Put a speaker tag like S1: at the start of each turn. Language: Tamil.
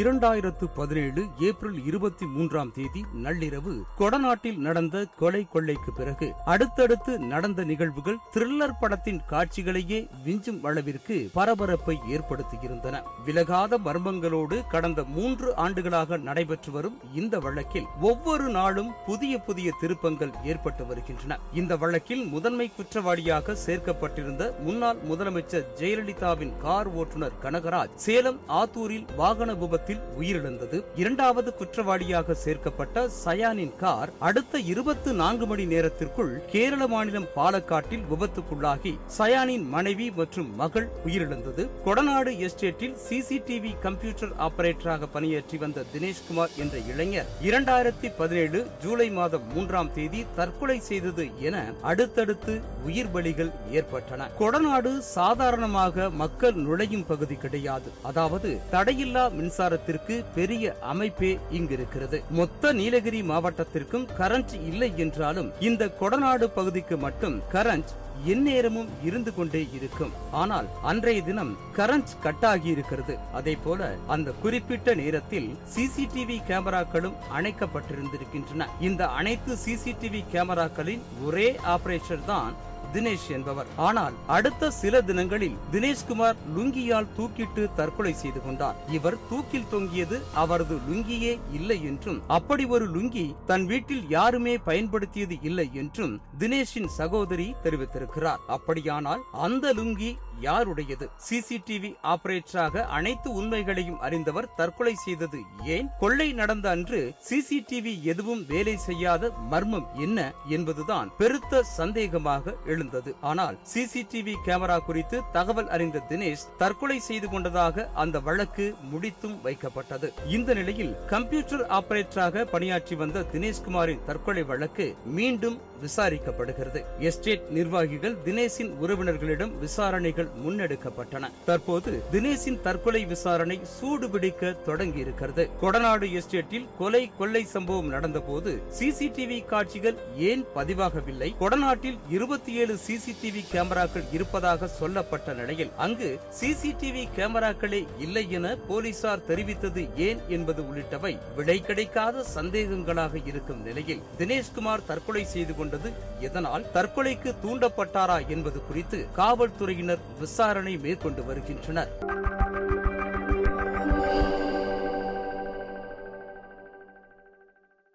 S1: இரண்டாயிரத்து பதினேழு ஏப்ரல் இருபத்தி மூன்றாம் தேதி நள்ளிரவு கொடநாட்டில் நடந்த கொலை கொள்ளைக்கு பிறகு அடுத்தடுத்து நடந்த நிகழ்வுகள் த்ரில்லர் படத்தின் காட்சிகளையே விஞ்சும் அளவிற்கு பரபரப்பை ஏற்படுத்தியிருந்தன. விலகாத மர்மங்களோடு கடந்த மூன்று ஆண்டுகளாக நடைபெற்று வரும் இந்த வழக்கில் ஒவ்வொரு நாளும் புதிய புதிய திருப்பங்கள் ஏற்பட்டு வருகின்றன. இந்த வழக்கில் முதன்மை குற்றவாளியாக சேர்க்கப்பட்டிருந்த முன்னாள் முதலமைச்சர் ஜெயலலிதாவின் கார் ஓட்டுநர் கனகராஜ் சேலம் ஆத்தூரில் வாகன விபத்தில் உயிரிழந்தது. இரண்டாவது குற்றவாளியாக சேர்க்கப்பட்ட சயானின் கார் அடுத்த இருபத்து நான்கு மணி நேரத்திற்குள் கேரள மாநிலம் பாலக்காட்டில் விபத்துக்குள்ளாகி சயானின் மனைவி மற்றும் மகள் உயிரிழந்தது. கொடநாடு எஸ்டேட்டில் சிசிடிவி கம்ப்யூட்டர் ஆபரேட்டராக பணியாற்றி வந்த தினேஷ்குமார் என்ற இளைஞர் இரண்டாயிரத்தி பதினேழு ஜூலை மாதம் மூன்றாம் தேதி தற்கொலை செய்தது என அடுத்தடுத்து உயிர் பலிகள் ஏற்பட்டன. கொடநாடு சாதாரணமாக மக்கள் நுழையும் பகுதி கிடையாது அதாவது தடையில்லா மின்சார மின்சாரத்திற்கு பெரிய அமைப்பே இங்கிருக்கிறது. மொத்த நீலகிரி மாவட்டத்திற்கும் கரண்ட் இல்லை என்றாலும் இந்த கொடநாடு பகுதிக்கு மட்டும் கரண்ட் எந்நேரமும் இருந்து கொண்டே இருக்கும். ஆனால் அன்றைய தினம் கரண்ட் கட் ஆகி இருக்கிறது. அதே போல அந்த குறிப்பிட்ட நேரத்தில் சிசிடிவி கேமராக்களும் அணைக்கப்பட்டிருந்திருக்கின்றன. இந்த அனைத்து சிசிடிவி கேமராக்களின் ஒரே ஆபரேஷர் தான் தினேஷ் என்பவர். ஆனால் அடுத்த சில தினங்களில் தினேஷ்குமார் லுங்கியால் தூக்கிட்டு தற்கொலை செய்து கொண்டார். இவர் தூக்கில் தொங்கியது அவரது லுங்கியே இல்லை என்றும் அப்படி ஒரு லுங்கி தன் வீட்டில் யாருமே பயன்படுத்தியது இல்லை என்றும் தினேஷின் சகோதரி தெரிவித்திருக்கிறார். அப்படியானால் அந்த லுங்கி யாருடையது? சிசிடிவி ஆபரேட்டராக அனைத்து உண்மைகளையும் அறிந்தவர் தற்கொலை செய்தது ஏன்? கொள்ளை நடந்த அன்று சிசிடிவி எதுவும் வேலை செய்யாத மர்மம் என்ன என்பதுதான் பெருத்த சந்தேகமாக எழுந்தது. ஆனால் சிசிடிவி கேமரா குறித்து தகவல் அறிந்த தினேஷ் தற்கொலை செய்து கொண்டதாக அந்த வழக்கு முடித்தும் வைக்கப்பட்டது. இந்த நிலையில் கம்ப்யூட்டர் ஆபரேட்டராக பணியாற்றி வந்த தினேஷ்குமாரின் தற்கொலை வழக்கு மீண்டும் விசாரிக்கப்படுகிறது. எஸ்டேட் நிர்வாகி நிர்வாகிகள் தினேஷின் உறவினர்களிடம் விசாரணைகள் முன்னெடுக்கப்பட்டன. தற்போது தினேஷின் தற்கொலை விசாரணை சூடுபிடிக்க தொடங்கி இருக்கிறது கொடநாடு எஸ்டேட்டில் கொலை கொள்ளை சம்பவம் நடந்தபோது சிசிடிவி காட்சிகள் ஏன் பதிவாகவில்லை? கொடநாட்டில் இருபத்தி ஏழு சிசிடிவி கேமராக்கள் இருப்பதாக சொல்லப்பட்ட நிலையில் அங்கு சிசிடிவி கேமராக்களே இல்லை என போலீசார் தெரிவித்தது ஏன் என்பது உள்ளிட்டவை விடை கிடைக்காத சந்தேகங்களாக இருக்கும் நிலையில் தினேஷ்குமார் தற்கொலை செய்து கொண்டது இதனால் தற்கொலைக்கு ஈடுபட்டாரா என்பது குறித்து காவல்துறையினர் விசாரணை மேற்கொண்டு வருகின்றனர்.